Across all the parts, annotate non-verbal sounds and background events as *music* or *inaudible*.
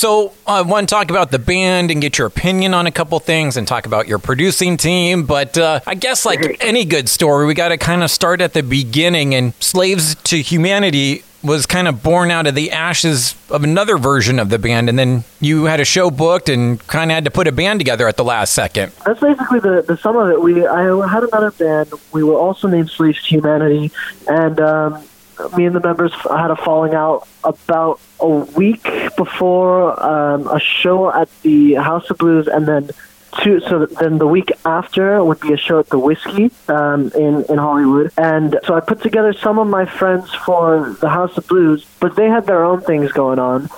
So I want to talk about the band and get your opinion on a couple things and talk about your producing team. But uh, I guess, like any good story, we got to kind of start at the beginning. And Slaves to Humanity was kind of born out of the ashes of another version of the band. And then you had a show booked and kind of had to put a band together at the last second. That's basically the, the sum of it. We I had another band. We were also named Slaves to Humanity, and um, me and the members had a falling out about a week before um, a show at the House of Blues, and then two. So then the week after would be a show at the Whiskey um, in in Hollywood, and so I put together some of my friends for the House of Blues, but they had their own things going on,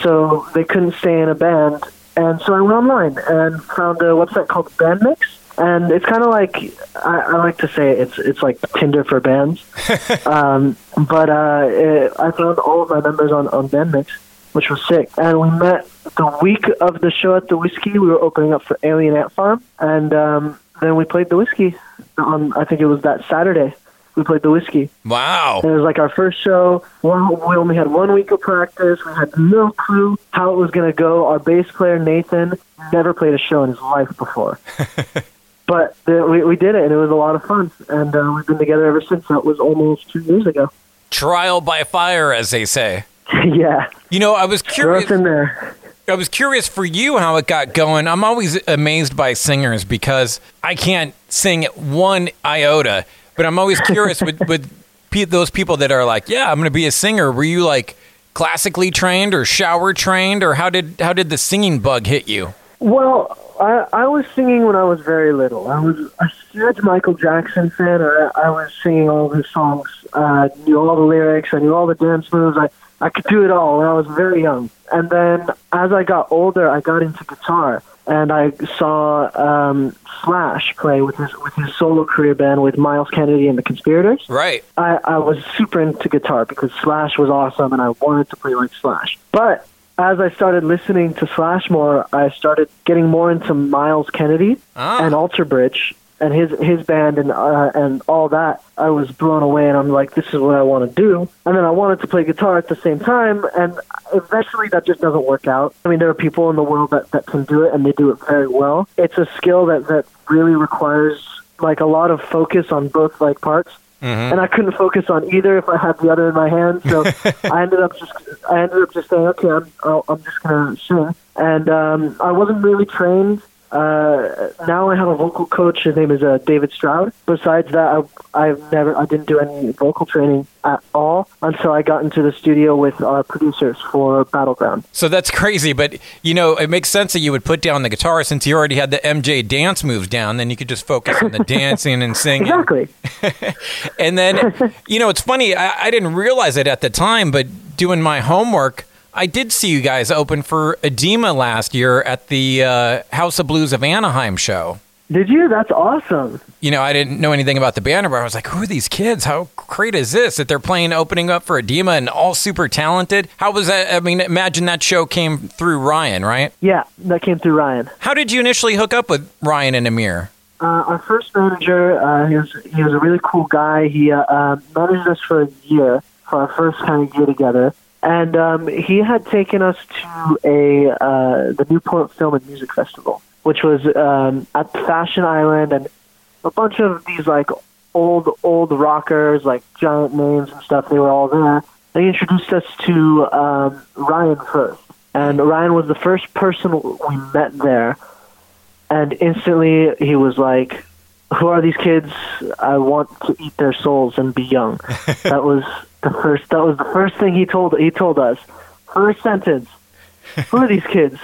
so they couldn't stay in a band. And so I went online and found a website called Bandmix, and it's kind of like I, I like to say it's it's like Tinder for bands. *laughs* um, but uh, it, I found all of my members on on Bandmix, which was sick. And we met the week of the show at the Whiskey. We were opening up for Alien Ant Farm, and um, then we played the Whiskey on. I think it was that Saturday. We played the Whiskey. Wow. And it was like our first show. One, we only had one week of practice. We had no clue how it was going to go. Our bass player, Nathan, never played a show in his life before. *laughs* but the, we, we did it, and it was a lot of fun. And uh, we've been together ever since. That was almost two years ago. Trial by fire, as they say. *laughs* yeah. You know, I was curious. us in there. I was curious for you how it got going. I'm always amazed by singers because I can't sing one iota, but I'm always curious with *laughs* with pe- those people that are like, "Yeah, I'm going to be a singer." Were you like classically trained or shower trained, or how did how did the singing bug hit you? Well, I, I was singing when I was very little. I was a huge Michael Jackson fan. I, I was singing all his songs. Uh, knew all the lyrics. I knew all the dance moves. I, I could do it all when I was very young. And then as I got older, I got into guitar. And I saw um, Slash play with his with his solo career band with Myles Kennedy and the Conspirators. Right. I, I was super into guitar because Slash was awesome and I wanted to play like Slash. But as I started listening to Slash more, I started getting more into Myles Kennedy Ah. and Alter Bridge and his his band and uh, and all that. I was blown away and I'm like, this is what I want to do. And then I wanted to play guitar at the same time, and eventually that just doesn't work out. I mean, there are people in the world that that can do it and they do it very well. It's a skill that that really requires like a lot of focus on both like parts and I couldn't focus on either if I had the other in my hand. So *laughs* I ended up just I ended up just saying, okay, I'm I'll, I'm just gonna sing. And um, I wasn't really trained. Uh, now I have a vocal coach. His name is uh, David Stroud. Besides that, I, I've never I didn't do any vocal training at all until I got into the studio with our producers for Battleground. So that's crazy, but you know, it makes sense that you would put down the guitar since you already had the MJ dance moves down. Then you could just focus on the *laughs* dancing and singing. Exactly. *laughs* And then, you know, it's funny. I, I didn't realize it at the time, but doing my homework, I did see you guys open for Adema last year at the uh, House of Blues of Anaheim show. Did you? That's awesome. You know, I didn't know anything about the band, but I was like, who are these kids? How great is this that they're playing opening up for Adema and all super talented? How was that? I mean, imagine that show came through Ryan, right? Yeah, that came through Ryan. How did you initially hook up with Ryan and Amir? Uh, our first manager, uh, he was he was a really cool guy. He uh, uh, managed us for a year for our first kind of year together, and um, he had taken us to a uh, the Newport Film and Music Festival, which was um, at Fashion Island, and a bunch of these like old old rockers, like giant names and stuff. They were all there. They introduced us to um, Ryan first, and Ryan was the first person we met there and instantly he was like who are these kids i want to eat their souls and be young *laughs* that was the first that was the first thing he told he told us first sentence *laughs* who are these kids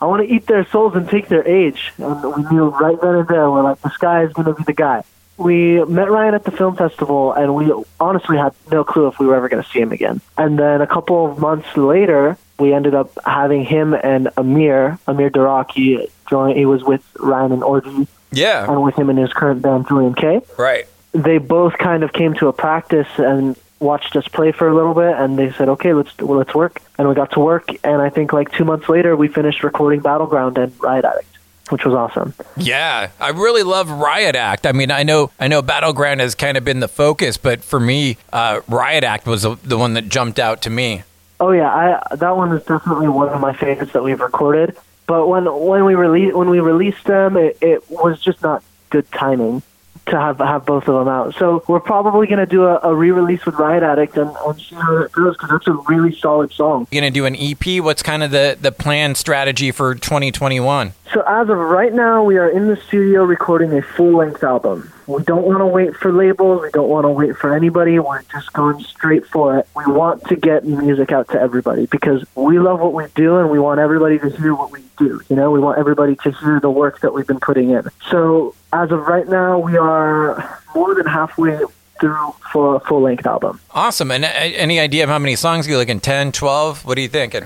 i want to eat their souls and take their age and we knew right then and there we're like this guy is going to be the guy we met Ryan at the film festival, and we honestly had no clue if we were ever going to see him again. And then a couple of months later, we ended up having him and Amir, Amir Derakh, join. He was with Ryan and Orgy, Yeah, and with him and his current band, Julien-K. right. They both kind of came to a practice and watched us play for a little bit, and they said, "Okay, let's well, let's work." And we got to work, and I think like two months later, we finished recording Battleground and Riot Act, which was awesome. Yeah, I really love Riot Act. I mean, I know I know Battleground has kind of been the focus, but for me, uh, Riot Act was the, the one that jumped out to me. Oh yeah, I that one is definitely one of my favorites that we've recorded. But when when we released when we released them, it, it was just not good timing to have have both of them out. So we're probably going to do a, a re-release with Riot Act and, and see how it goes because that's a really solid song. You're gonna do an EP. What's kind of the the plan strategy for 2021? So as of right now, we are in the studio recording a full-length album. We don't want to wait for labels. We don't want to wait for anybody. We're just going straight for it. We want to get music out to everybody because we love what we do and we want everybody to hear what we do. You know, we want everybody to hear the work that we've been putting in. So as of right now, we are more than halfway through for a full-length album. Awesome. And uh, any idea of how many songs you're looking? 10, 12? What are you thinking?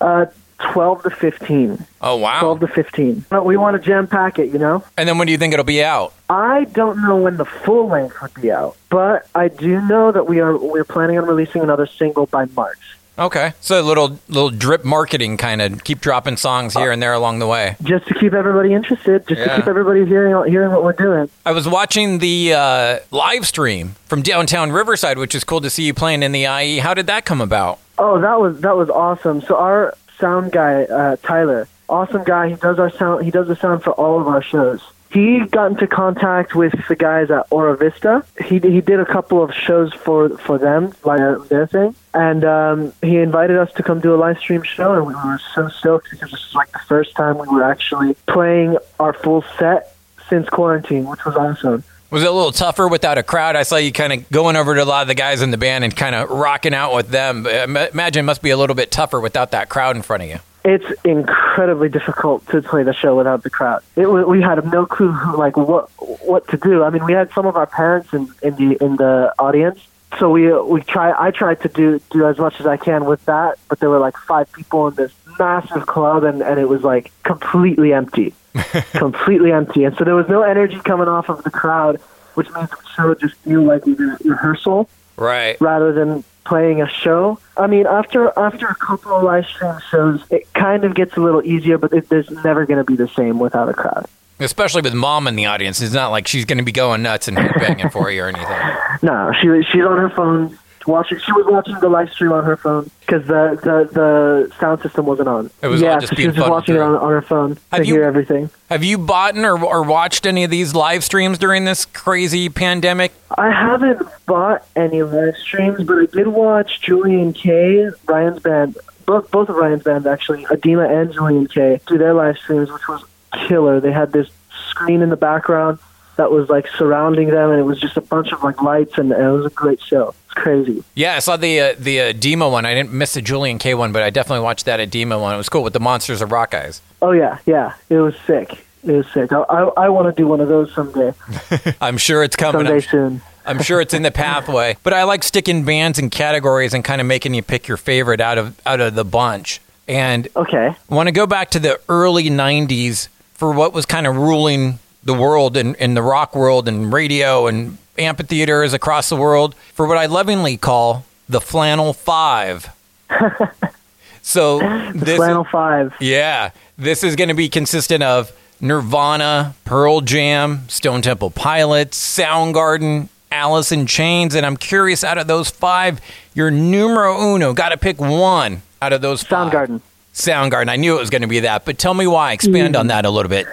Uh, 12 to 15. Oh wow. 12 to 15. But we want to jam pack it, you know? And then when do you think it'll be out? I don't know when the full length would be out, but I do know that we are we're planning on releasing another single by March. Okay. So a little little drip marketing kind of keep dropping songs here and there along the way. Just to keep everybody interested, just Yeah. to keep everybody hearing hearing what we're doing. I was watching the uh, live stream from downtown Riverside, which is cool to see you playing in the IE. How did that come about? Oh, that was that was awesome. So our sound guy, uh, Tyler, awesome guy. He does our sound. He does the sound for all of our shows. He got into contact with the guys at Ora Vista. He he did a couple of shows for for them via their thing, and um, he invited us to come do a live stream show, and we were so stoked because this was like the first time we were actually playing our full set since quarantine, which was awesome. Was it a little tougher without a crowd? I saw you kind of going over to a lot of the guys in the band and kind of rocking out with them. I imagine it must be a little bit tougher without that crowd in front of you. It's incredibly difficult to play the show without the crowd. It we had no clue who, like what what to do. I mean, we had some of our parents in, in the in the audience, so we we try. I tried to do do as much as I can with that, but there were like five people in this massive club, and and it was like completely empty, *laughs* completely empty, and so there was no energy coming off of the crowd, which made the show just feel like we were rehearsal Right. rather than playing a show. I mean, after after a couple of live stream shows, it kind of gets a little easier, but it, there's never going to be the same without a crowd. Especially with mom in the audience. It's not like she's going to be going nuts and headbanging for you or anything. *laughs* No, she she's on her phone watching. She was watching the live stream on her phone because the, the the sound system wasn't on. It was yeah, just so she was watching it on, on her phone Have to you- hear everything. Have you bought or, or watched any of these live streams during this crazy pandemic? I haven't bought any live streams, but I did watch Julien-K, Ryan's band, both both of Ryan's bands actually, Adema and Julien-K, do their live streams, which was killer. They had this screen in the background that was like surrounding them, and it was just a bunch of like lights, and, and it was a great show. It's crazy. Yeah, I saw the uh, the uh, Demo one. I didn't miss the Julien-K one, but I definitely watched that at Demo one. It was cool with the Monsters of Rock guys. Oh yeah, yeah, it was sick. It was sick. I I, I want to do one of those someday, *laughs* I'm sure it's coming. someday I'm, soon. I'm sure it's in the pathway. *laughs* But I like sticking bands and categories and kind of making you pick your favorite out of out of the bunch. And Okay. I want to go back to the early 90s for what was kind of ruling the world and, in the rock world and radio and amphitheaters across the world for what I lovingly call the Flannel Five. *laughs* so The this, Flannel Five. yeah, this is going to be consistent of Nirvana, Pearl Jam, Stone Temple Pilots, Soundgarden, Alice in Chains, and I'm curious out of those five, your numero uno. Got to pick one out of those five. Soundgarden. Soundgarden. I knew it was going to be that, but tell me why. Expand mm. on that a little bit.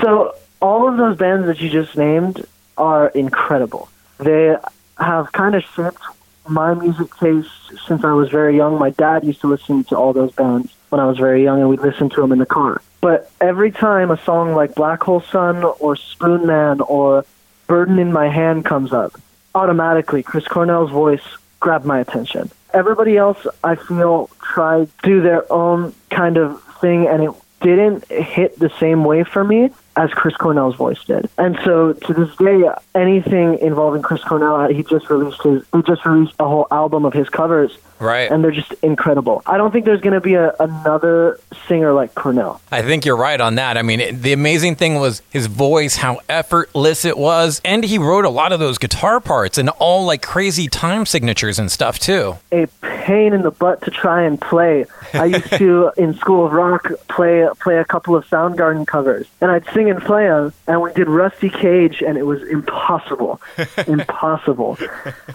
So all of those bands that you just named are incredible. They have kind of shaped my music taste since I was very young. My dad used to listen to all those bands when I was very young, and we'd listen to them in the car. But every time a song like Black Hole Sun or Spoonman or Burden in My Hand comes up, automatically Chris Cornell's voice grabbed my attention. Everybody else, I feel, tried to do their own kind of thing, and it didn't hit the same way for me as Chris Cornell's voice did. And so to this day, anything involving Chris Cornell, he just released his, he just released a whole album of his covers, Right. and they're just incredible. I don't think there's going to be a, another singer like Cornell. I think you're right on that. I mean, it, the amazing thing was his voice, how effortless it was, and he wrote a lot of those guitar parts and all like crazy time signatures and stuff too. a pain in the butt to try and play. I used to *laughs* in School of Rock play play a couple of Soundgarden covers, and I'd sing sing and play them, and we did Rusty Cage, and it was impossible, *laughs* impossible.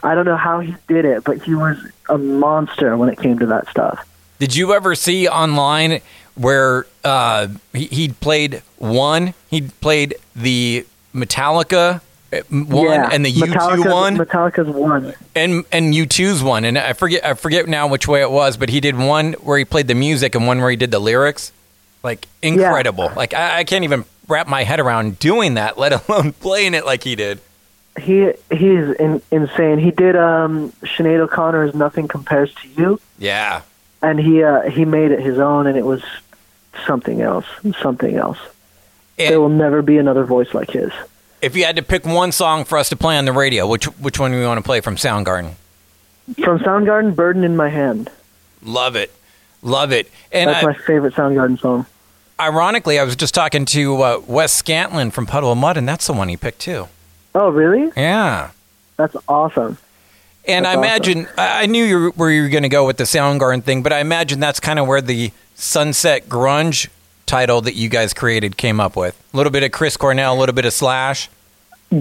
I don't know how he did it, but he was a monster when it came to that stuff. Did you ever see online where uh, he, he played one? He played the Metallica uh, one yeah. and the U two Metallica's- one Metallica's one. and and U 2's one, and I forget I forget now which way it was, but he did one where he played the music and one where he did the lyrics. Like incredible! Like I, I can't even wrap my head around doing that, let alone *laughs* playing it like he did. He he's in, insane. He did um Sinead O'Connor's "Nothing Compares to You," Yeah, and he uh, he made it his own, and it was something else, something else. and There will never be another voice like his. if you had to pick one song for us to play on the radio, which which one do we want to play from Soundgarden? From Soundgarden, "Burden in My Hand." Love it, love it. And That's I, my favorite Soundgarden song. Ironically, I was just talking to uh, Wes Scantlin from Puddle of Mudd, and that's the one he picked too. Oh, really? Yeah. That's awesome. And That's I imagine I I knew you were, where you were going to go with the Soundgarden thing, but I imagine that's kind of where the Sunset Grunge title that you guys created came up with. A little bit of Chris Cornell, a little bit of Slash.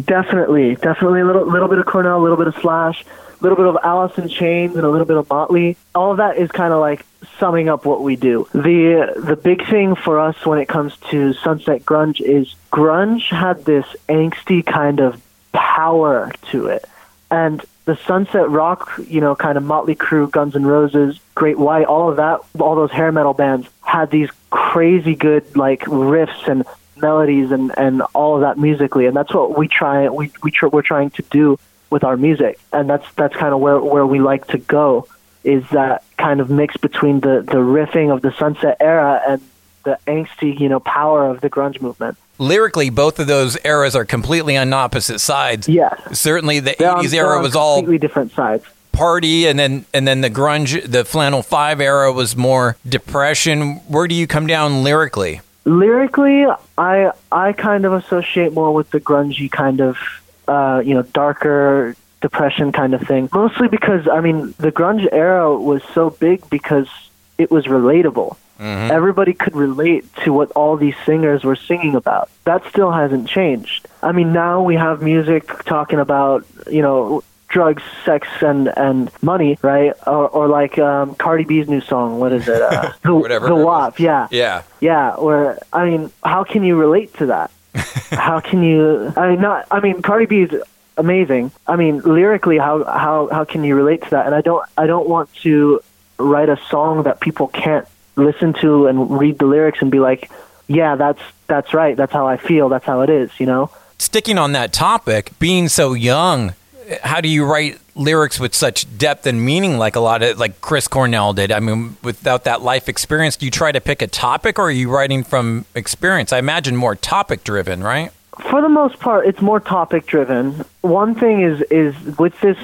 Definitely, definitely a little, little bit of Cornell, a little bit of Slash, a little bit of Alice in Chains, and a little bit of Motley. All of that is kind of like summing up what we do. The the big thing for us when it comes to Sunset Grunge is grunge had this angsty kind of power to it, and the Sunset Rock, you know, kind of Motley Crue, Guns N' Roses, Great White, all of that, all those hair metal bands had these crazy good like riffs and melodies and and all of that musically, and that's what we try we we tr- we're trying to do with our music, and that's that's kind of where where we like to go is that kind of mix between the the riffing of the Sunset era and the angsty you know power of the grunge movement. Lyrically, both of those eras are completely on opposite sides. Yes. Certainly, the They're '80s they're era on was all completely different sides. party, and then and then the grunge, the flannel five era was more depression. Where do you come down lyrically? Lyrically, I I kind of associate more with the grungy kind of uh, you know darker depression kind of thing. Mostly because I mean the grunge era was so big because it was relatable. Everybody could relate to what all these singers were singing about. That still hasn't changed. I mean now we have music talking about you know drugs, sex, and and money, right? Or, or like um, Cardi B's new song. What is it? Uh, *laughs* the, Whatever the. WAP. Yeah. Yeah, Yeah, where I mean, how can you relate to that? *laughs* how can you? I mean, not. I mean, Cardi B is amazing. I mean, lyrically, how how how can you relate to that? And I don't I don't want to write a song that people can't listen to and read the lyrics and be like, yeah, that's that's right. That's how I feel. That's how it is. You know. sticking on that topic, being so young, how do you write lyrics with such depth and meaning like a lot of like Chris Cornell did? I mean, without that life experience, do you try to pick a topic or are you writing from experience? I imagine more topic driven, right? For the most part, it's more topic driven. One thing is is with this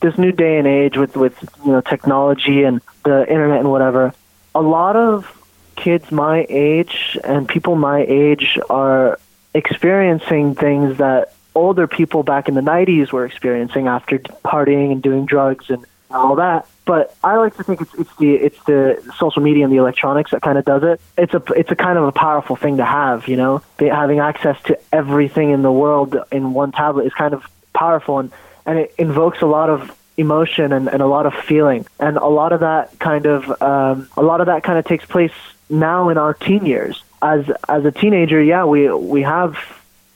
this new day and age with with you know technology and the internet and whatever. A lot of kids my age and people my age are experiencing things that older people back in the 90s were experiencing after partying and doing drugs and all that. But I like to think it's it's the it's the social media and the electronics that kind of does it. It's a it's a kind of a powerful thing to have, you know. Having access to everything in the world in one tablet is kind of powerful and and it invokes a lot of emotion and, and a lot of feeling and a lot of that kind of um, a lot of that kind of takes place now in our teen years as as a teenager yeah we we have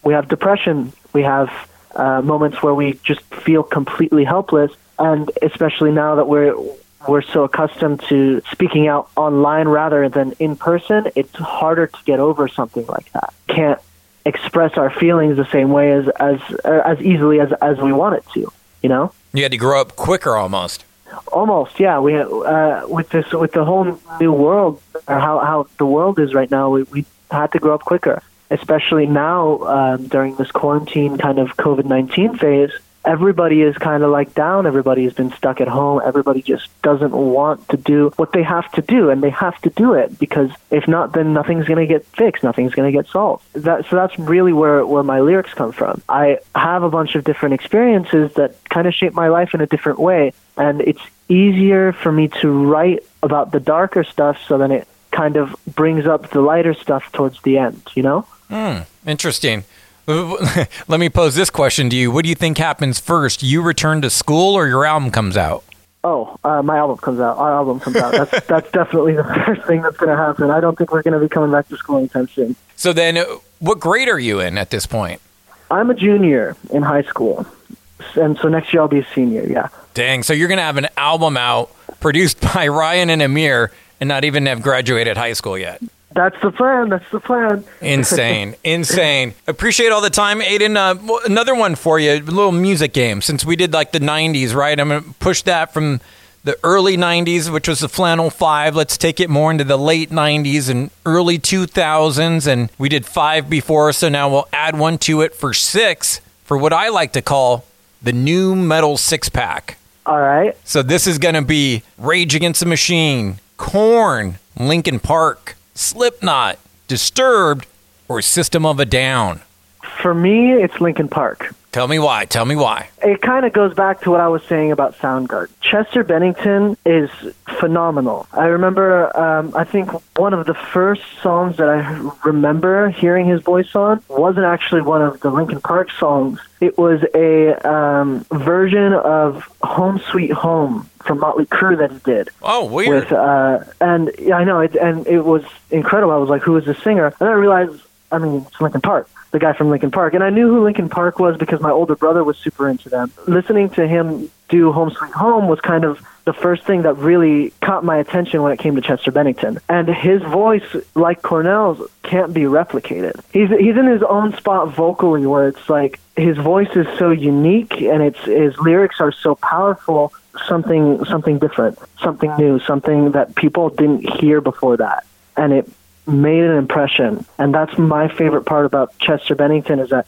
we have depression we have uh, moments where we just feel completely helpless and especially now that we're we're so accustomed to speaking out online rather than in person it's harder to get over something like that can't express our feelings the same way as as uh, as easily as as we want it to you know You had to grow up quicker almost. Almost, yeah. We uh, with this with the whole new world, or how how the world is right now. We we had to grow up quicker, especially now um, during this quarantine kind of COVID nineteen phase. Everybody is kind of like down. Everybody has been stuck at home. Everybody just doesn't want to do what they have to do, and they have to do it because if not, then nothing's going to get fixed. Nothing's going to get solved. That so that's really where where my lyrics come from. I have a bunch of different experiences that kind of shape my life in a different way, and it's easier for me to write about the darker stuff so then it kind of brings up the lighter stuff towards the end, you know? Hmm, interesting. *laughs* Let me pose this question to you. What do you think happens first? You return to school or your album comes out? Oh, uh, my album comes out. Our album comes out. That's *laughs* that's definitely the *laughs* first thing that's going to happen. I don't think we're going to be coming back to school anytime soon. So then, uh, what grade are you in at this point? I'm a junior in high school, and so next year I'll be a senior. Yeah. Dang. So you're going to have an album out produced by Ryan and Amir and not even have graduated high school yet. That's the plan. That's the plan. Insane. *laughs* Insane. Appreciate all the time. Aiden, uh, another one for you, a little music game. Since we did like the 90s, right? I'm going to push that from the early 90s, which was the Flannel 5. Let's take it more into the late 90s and early 2000s. And we did five before, so now we'll add one to it for six for what I like to call the nu metal six pack. All right. So this is going to be Rage Against the Machine, Korn, Linkin Park, Slipknot, Disturbed, or System of a Down. For me, it's Linkin Park. Tell me why. Tell me why. It kind of goes back to what I was saying about Soundgarden. Chester Bennington is phenomenal. I remember, um, I think one of the first songs that I remember hearing his voice on wasn't actually one of the Linkin Park songs. It was a um, version of Home Sweet Home from Motley Crue that he did. Oh, weird. With uh, and yeah, I know, it, and it was incredible. I was like, "Who is this singer?" And I realized, I mean, it's Linkin Park, the guy from Linkin Park, and I knew who Linkin Park was because my older brother was super into them. Listening to him do "Home Sweet Home" was kind of the first thing that really caught my attention when it came to Chester Bennington. And his voice, like Cornell's, can't be replicated. He's he's in his own spot vocally, where it's like his voice is so unique and it's his lyrics are so powerful something something different something new something that people didn't hear before that and it made an impression. And that's my favorite part about chester bennington is that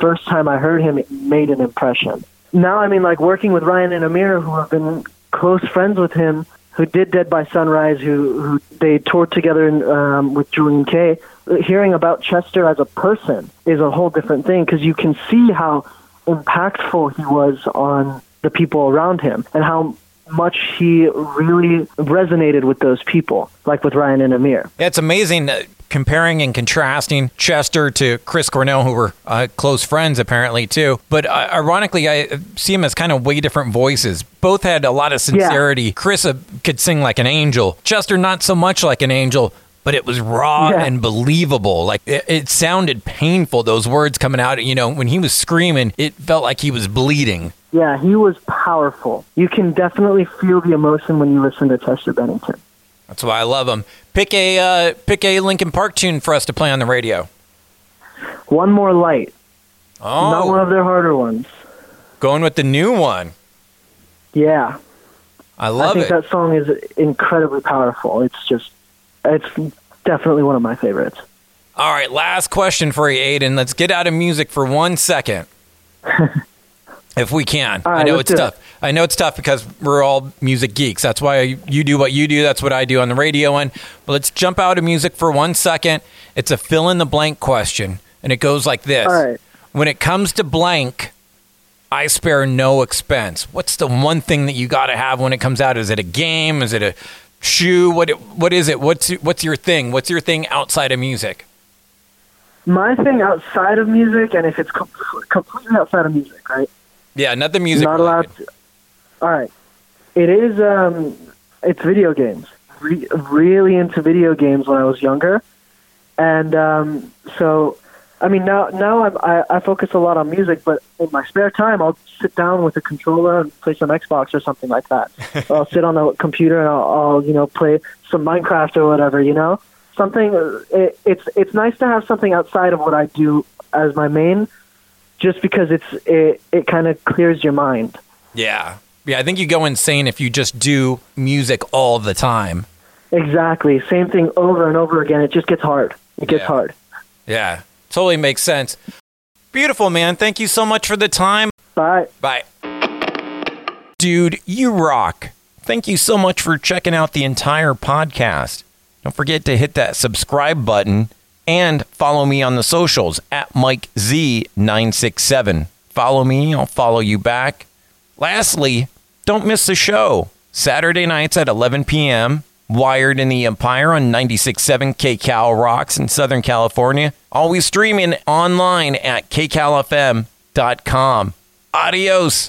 first time i heard him it made an impression. Now i mean like working with ryan and amir who have been close friends with him who did dead by sunrise who who they toured together in, um, with Julien-K hearing about chester as a person is a whole different thing because you can see how impactful he was on the people around him and how much he really resonated with those people, like with Ryan and Amir. It's amazing uh, comparing and contrasting Chester to Chris Cornell, who were uh, close friends apparently too. But uh, ironically, I see him as kind of way different voices. Both had a lot of sincerity. Yeah. Chris uh, could sing like an angel. Chester not so much like an angel. But it was raw yeah. and believable. Like it, it sounded painful. Those words coming out. You know, when he was screaming, it felt like he was bleeding. Yeah, he was powerful. You can definitely feel the emotion when you listen to Chester Bennington. That's why I love him. Pick a uh, pick a Linkin Park tune for us to play on the radio. One more light. Oh, not one of their harder ones. Going with the new one. Yeah, I love it. I think it. that song is incredibly powerful. It's just, it's definitely one of my favorites. All right, last question for you, Aiden. Let's get out of music for one second. *laughs* if we can. All I know it's tough. I know it's tough because we're all music geeks. That's why you do what you do. That's what I do on the radio And But let's jump out of music for one second. It's a fill in the blank question, and it goes like this: All right. When it comes to blank, I spare no expense. What's the one thing that you got to have when it comes out? Is it a game? Is it a shoe? What what is it? What's what's your thing? What's your thing outside of music? My thing outside of music, and if it's com- completely outside of music, right? Yeah, not the music. Not allowed. To, all right. It is. Um, it's video games. Re- really into video games when I was younger, and um, so I mean now now I'm, I I focus a lot on music, but in my spare time I'll sit down with a controller and play some Xbox or something like that. or *laughs* I'll sit on the computer and I'll, I'll you know play some Minecraft or whatever. You know something. It, it's it's nice to have something outside of what I do as my main, just because it's it it kind of clears your mind. Yeah. Yeah, I think you go insane if you just do music all the time. Exactly. Same thing over and over again. It just gets hard. It gets Yeah. hard. Yeah, totally makes sense. Beautiful, man. Thank you so much for the time. Bye. Bye. Dude, you rock. Thank you so much for checking out the entire podcast. Don't forget to hit that subscribe button and follow me on the socials at MikeZ967. Follow me, I'll follow you back. Lastly, don't miss the show. Saturday nights at 11 p.m. Wired in the Empire on 96.7 KCal Rocks in Southern California. Always streaming online at kcalfm.com. Adios.